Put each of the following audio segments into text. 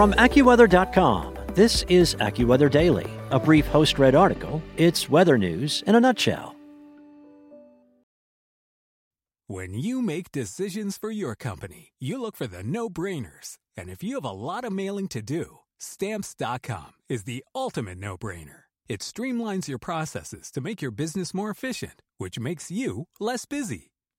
From AccuWeather.com, this is AccuWeather Daily, a brief host read article. It's weather news in a nutshell. When you make decisions for your company, you look for the no brainers. And if you have a lot of mailing to do, Stamps.com is the ultimate no brainer. It streamlines your processes to make your business more efficient, which makes you less busy.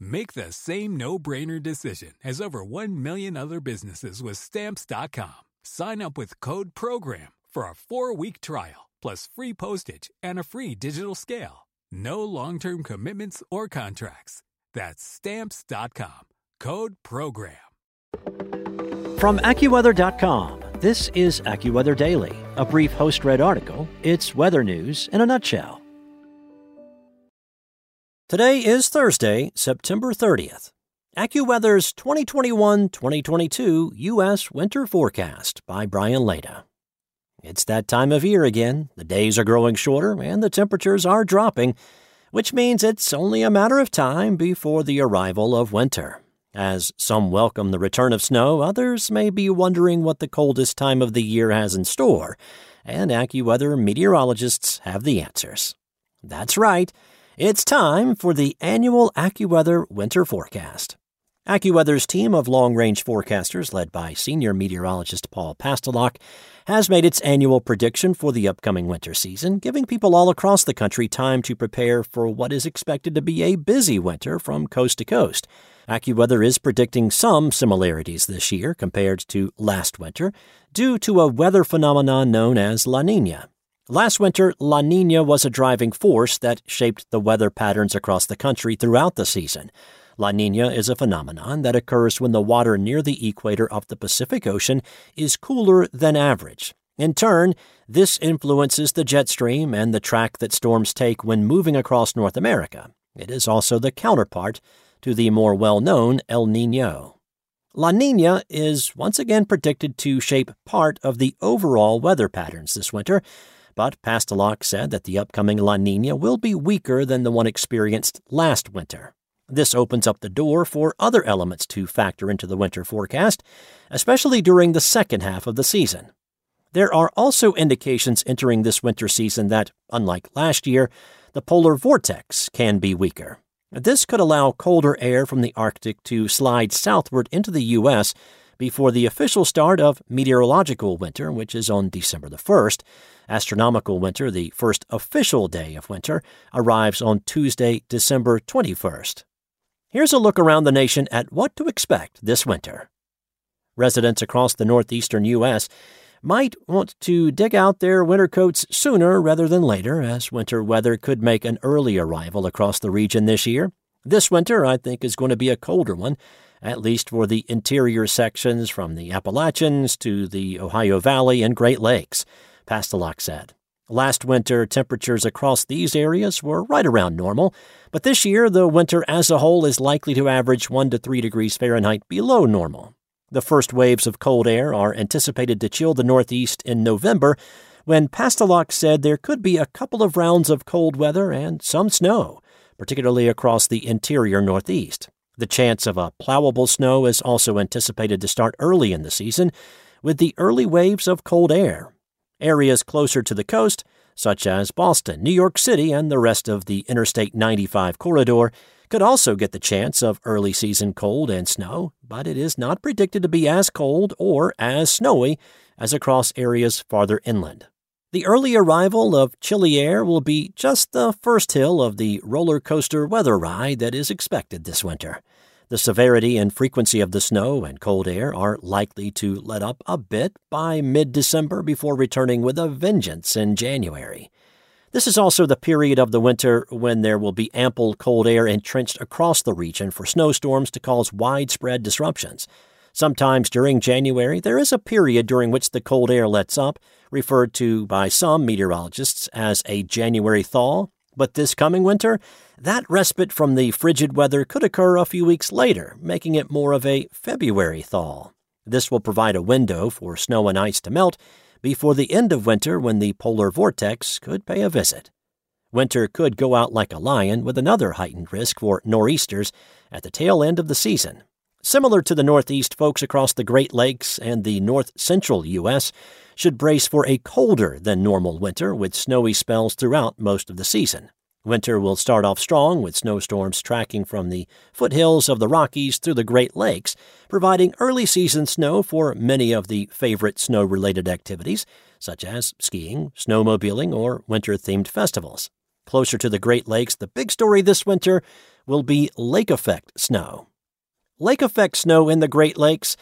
Make the same no-brainer decision as over 1 million other businesses with stamps.com. Sign up with code program for a 4-week trial plus free postage and a free digital scale. No long-term commitments or contracts. That's stamps.com. Code program. From AccuWeather.com, this is AccuWeather Daily, a brief host read article. It's weather news in a nutshell. Today is Thursday, September 30th. AccuWeather's 2021-2022 U.S. Winter Forecast by Brian Lada. It's that time of year again. The days are growing shorter and the temperatures are dropping, which means it's only a matter of time before the arrival of winter. As some welcome the return of snow, others may be wondering what the coldest time of the year has in store, and AccuWeather meteorologists have the answers. That's right. It's time for the annual AccuWeather winter forecast. AccuWeather's team of long range forecasters, led by senior meteorologist Paul Pastelok, has made its annual prediction for the upcoming winter season, giving people all across the country time to prepare for what is expected to be a busy winter from coast to coast. AccuWeather is predicting some similarities this year compared to last winter due to a weather phenomenon known as La Nina. Last winter, La Nina was a driving force that shaped the weather patterns across the country throughout the season. La Nina is a phenomenon that occurs when the water near the equator of the Pacific Ocean is cooler than average. In turn, this influences the jet stream and the track that storms take when moving across North America. It is also the counterpart to the more well known El Nino. La Nina is once again predicted to shape part of the overall weather patterns this winter, but Pastelok said that the upcoming La Nina will be weaker than the one experienced last winter. This opens up the door for other elements to factor into the winter forecast, especially during the second half of the season. There are also indications entering this winter season that, unlike last year, the polar vortex can be weaker. This could allow colder air from the Arctic to slide southward into the U.S. before the official start of meteorological winter, which is on December the 1st, Astronomical winter, the first official day of winter, arrives on Tuesday, December 21st. Here's a look around the nation at what to expect this winter. Residents across the northeastern U.S. might want to dig out their winter coats sooner rather than later, as winter weather could make an early arrival across the region this year. This winter, I think, is going to be a colder one, at least for the interior sections from the Appalachians to the Ohio Valley and Great Lakes. Pastelok said. Last winter, temperatures across these areas were right around normal, but this year the winter as a whole is likely to average 1 to 3 degrees Fahrenheit below normal. The first waves of cold air are anticipated to chill the Northeast in November, when Pastelok said there could be a couple of rounds of cold weather and some snow, particularly across the interior Northeast. The chance of a plowable snow is also anticipated to start early in the season, with the early waves of cold air Areas closer to the coast, such as Boston, New York City, and the rest of the Interstate 95 corridor, could also get the chance of early season cold and snow, but it is not predicted to be as cold or as snowy as across areas farther inland. The early arrival of chilly air will be just the first hill of the roller coaster weather ride that is expected this winter. The severity and frequency of the snow and cold air are likely to let up a bit by mid December before returning with a vengeance in January. This is also the period of the winter when there will be ample cold air entrenched across the region for snowstorms to cause widespread disruptions. Sometimes during January, there is a period during which the cold air lets up, referred to by some meteorologists as a January thaw. But this coming winter, that respite from the frigid weather could occur a few weeks later, making it more of a February thaw. This will provide a window for snow and ice to melt before the end of winter when the polar vortex could pay a visit. Winter could go out like a lion with another heightened risk for nor'easters at the tail end of the season. Similar to the Northeast, folks across the Great Lakes and the north central U.S. should brace for a colder than normal winter with snowy spells throughout most of the season. Winter will start off strong with snowstorms tracking from the foothills of the Rockies through the Great Lakes, providing early season snow for many of the favorite snow related activities, such as skiing, snowmobiling, or winter themed festivals. Closer to the Great Lakes, the big story this winter will be lake effect snow. Lake effect snow in the Great Lakes?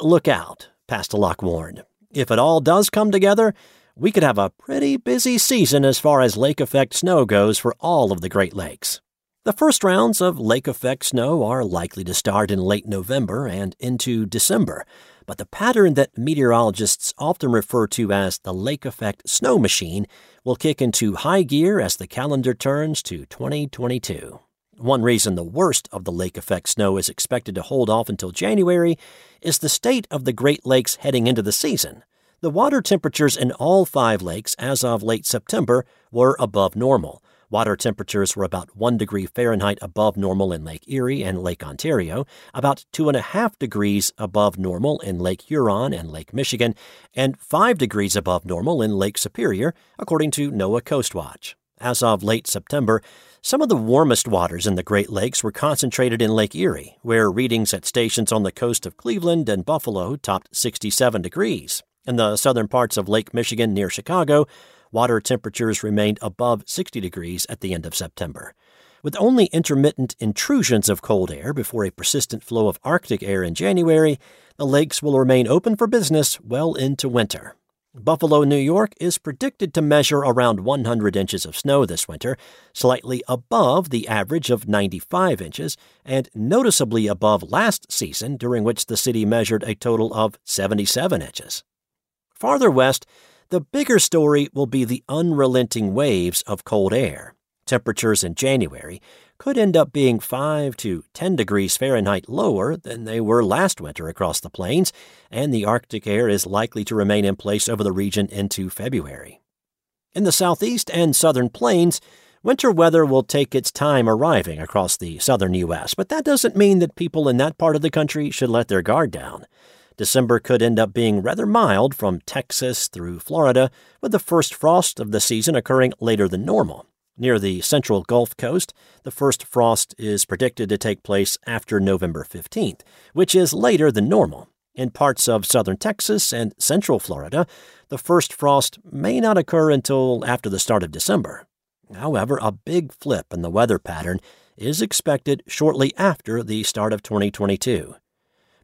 Look out, Pastelok warned. If it all does come together, we could have a pretty busy season as far as lake effect snow goes for all of the Great Lakes. The first rounds of lake effect snow are likely to start in late November and into December, but the pattern that meteorologists often refer to as the lake effect snow machine will kick into high gear as the calendar turns to 2022. One reason the worst of the lake effect snow is expected to hold off until January is the state of the Great Lakes heading into the season. The water temperatures in all five lakes as of late September were above normal. Water temperatures were about 1 degree Fahrenheit above normal in Lake Erie and Lake Ontario, about 2.5 degrees above normal in Lake Huron and Lake Michigan, and 5 degrees above normal in Lake Superior, according to NOAA Coast Watch. As of late September, some of the warmest waters in the Great Lakes were concentrated in Lake Erie, where readings at stations on the coast of Cleveland and Buffalo topped 67 degrees. In the southern parts of Lake Michigan near Chicago, water temperatures remained above 60 degrees at the end of September. With only intermittent intrusions of cold air before a persistent flow of Arctic air in January, the lakes will remain open for business well into winter. Buffalo, New York is predicted to measure around 100 inches of snow this winter, slightly above the average of 95 inches, and noticeably above last season, during which the city measured a total of 77 inches. Farther west, the bigger story will be the unrelenting waves of cold air. Temperatures in January could end up being 5 to 10 degrees Fahrenheit lower than they were last winter across the plains, and the Arctic air is likely to remain in place over the region into February. In the southeast and southern plains, winter weather will take its time arriving across the southern U.S., but that doesn't mean that people in that part of the country should let their guard down. December could end up being rather mild from Texas through Florida, with the first frost of the season occurring later than normal. Near the central Gulf Coast, the first frost is predicted to take place after November 15th, which is later than normal. In parts of southern Texas and central Florida, the first frost may not occur until after the start of December. However, a big flip in the weather pattern is expected shortly after the start of 2022.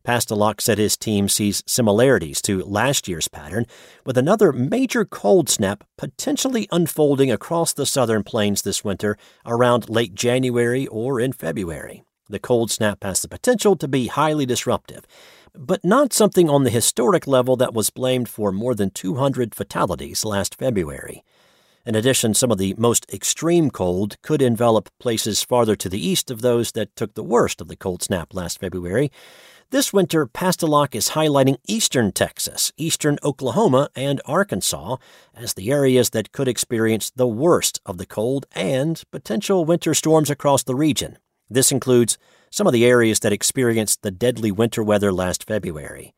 Pastelok said his team sees similarities to last year's pattern, with another major cold snap potentially unfolding across the southern plains this winter around late January or in February. The cold snap has the potential to be highly disruptive, but not something on the historic level that was blamed for more than 200 fatalities last February. In addition, some of the most extreme cold could envelop places farther to the east of those that took the worst of the cold snap last February, this winter, Pastelok is highlighting eastern Texas, eastern Oklahoma, and Arkansas as the areas that could experience the worst of the cold and potential winter storms across the region. This includes some of the areas that experienced the deadly winter weather last February.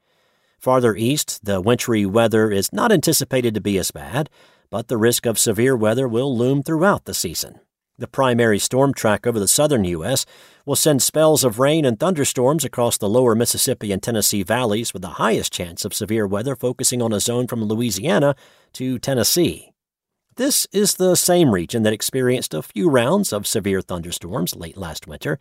Farther east, the wintry weather is not anticipated to be as bad, but the risk of severe weather will loom throughout the season. The primary storm track over the southern U.S. will send spells of rain and thunderstorms across the lower Mississippi and Tennessee valleys with the highest chance of severe weather focusing on a zone from Louisiana to Tennessee. This is the same region that experienced a few rounds of severe thunderstorms late last winter.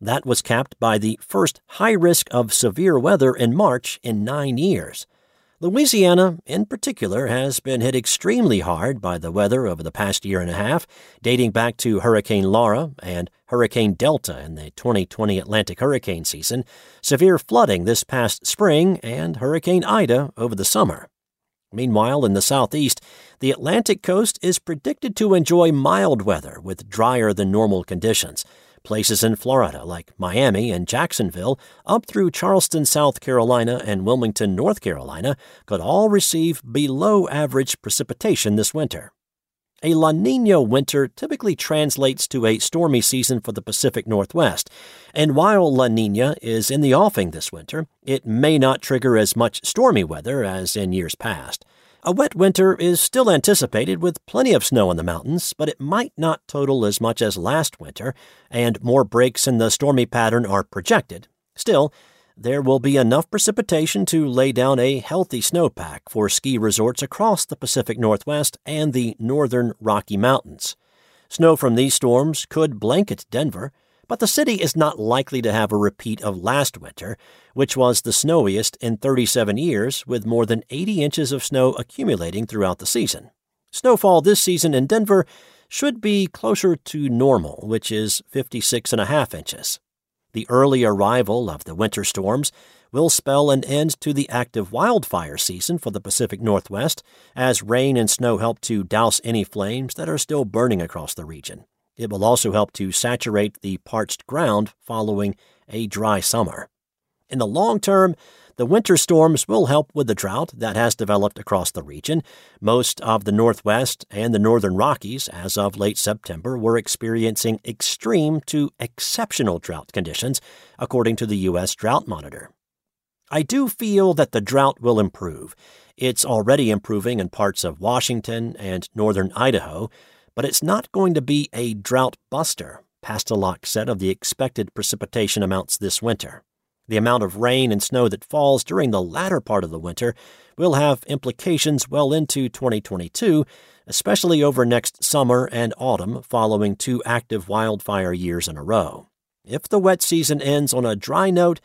That was capped by the first high risk of severe weather in March in nine years. Louisiana, in particular, has been hit extremely hard by the weather over the past year and a half, dating back to Hurricane Laura and Hurricane Delta in the 2020 Atlantic hurricane season, severe flooding this past spring, and Hurricane Ida over the summer. Meanwhile, in the southeast, the Atlantic coast is predicted to enjoy mild weather with drier than normal conditions. Places in Florida, like Miami and Jacksonville, up through Charleston, South Carolina, and Wilmington, North Carolina, could all receive below average precipitation this winter. A La Nina winter typically translates to a stormy season for the Pacific Northwest, and while La Nina is in the offing this winter, it may not trigger as much stormy weather as in years past. A wet winter is still anticipated with plenty of snow in the mountains, but it might not total as much as last winter, and more breaks in the stormy pattern are projected. Still, there will be enough precipitation to lay down a healthy snowpack for ski resorts across the Pacific Northwest and the northern Rocky Mountains. Snow from these storms could blanket Denver, but the city is not likely to have a repeat of last winter, which was the snowiest in 37 years, with more than 80 inches of snow accumulating throughout the season. Snowfall this season in Denver should be closer to normal, which is 56.5 inches. The early arrival of the winter storms will spell an end to the active wildfire season for the Pacific Northwest as rain and snow help to douse any flames that are still burning across the region. It will also help to saturate the parched ground following a dry summer. In the long term, the winter storms will help with the drought that has developed across the region. Most of the Northwest and the Northern Rockies, as of late September, were experiencing extreme to exceptional drought conditions, according to the U.S. Drought Monitor. I do feel that the drought will improve. It's already improving in parts of Washington and northern Idaho, but it's not going to be a drought buster, Pastelok said of the expected precipitation amounts this winter. The amount of rain and snow that falls during the latter part of the winter will have implications well into 2022, especially over next summer and autumn following two active wildfire years in a row. If the wet season ends on a dry note,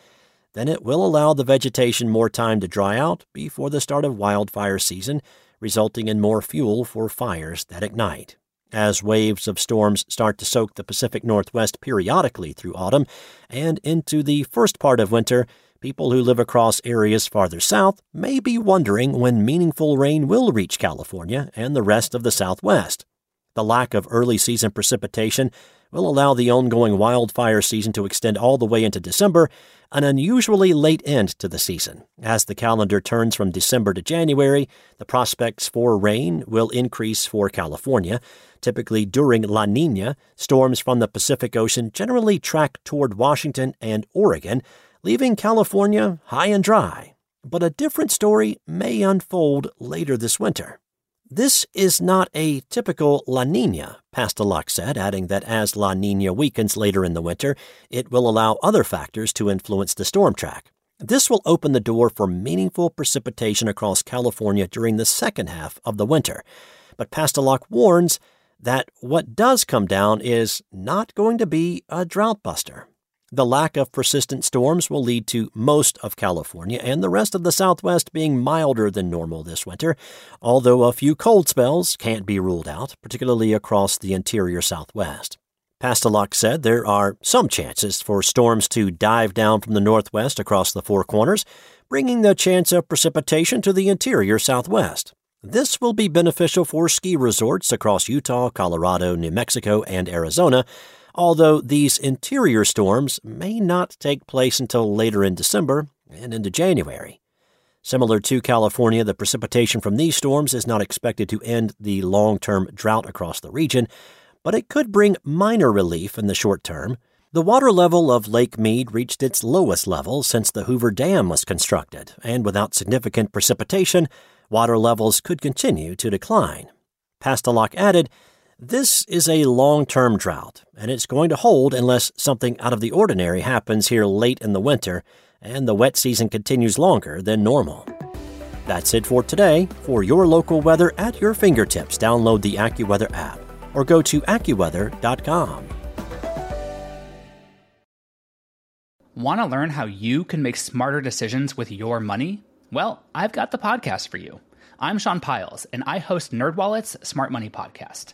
then it will allow the vegetation more time to dry out before the start of wildfire season, resulting in more fuel for fires that ignite. As waves of storms start to soak the Pacific Northwest periodically through autumn and into the first part of winter, people who live across areas farther south may be wondering when meaningful rain will reach California and the rest of the Southwest. The lack of early season precipitation will allow the ongoing wildfire season to extend all the way into December, an unusually late end to the season. As the calendar turns from December to January, the prospects for rain will increase for California. Typically during La Nina, storms from the Pacific Ocean generally track toward Washington and Oregon, leaving California high and dry. But a different story may unfold later this winter. This is not a typical La Nina, Pastelok said, adding that as La Nina weakens later in the winter, it will allow other factors to influence the storm track. This will open the door for meaningful precipitation across California during the second half of the winter. But Pastelok warns that what does come down is not going to be a drought buster. The lack of persistent storms will lead to most of California and the rest of the Southwest being milder than normal this winter, although a few cold spells can't be ruled out, particularly across the interior Southwest. Pastelok said there are some chances for storms to dive down from the northwest across the Four Corners, bringing the chance of precipitation to the interior Southwest. This will be beneficial for ski resorts across Utah, Colorado, New Mexico, and Arizona, although these interior storms may not take place until later in December and into January. Similar to California, the precipitation from these storms is not expected to end the long term drought across the region, but it could bring minor relief in the short term. The water level of Lake Mead reached its lowest level since the Hoover Dam was constructed, and without significant precipitation, water levels could continue to decline. Pastelok added this is a long term drought, and it's going to hold unless something out of the ordinary happens here late in the winter and the wet season continues longer than normal. That's it for today. For your local weather at your fingertips, download the AccuWeather app or go to AccuWeather.com. Want to learn how you can make smarter decisions with your money? Well, I've got the podcast for you. I'm Sean Pyles, and I host NerdWallet's Smart Money Podcast.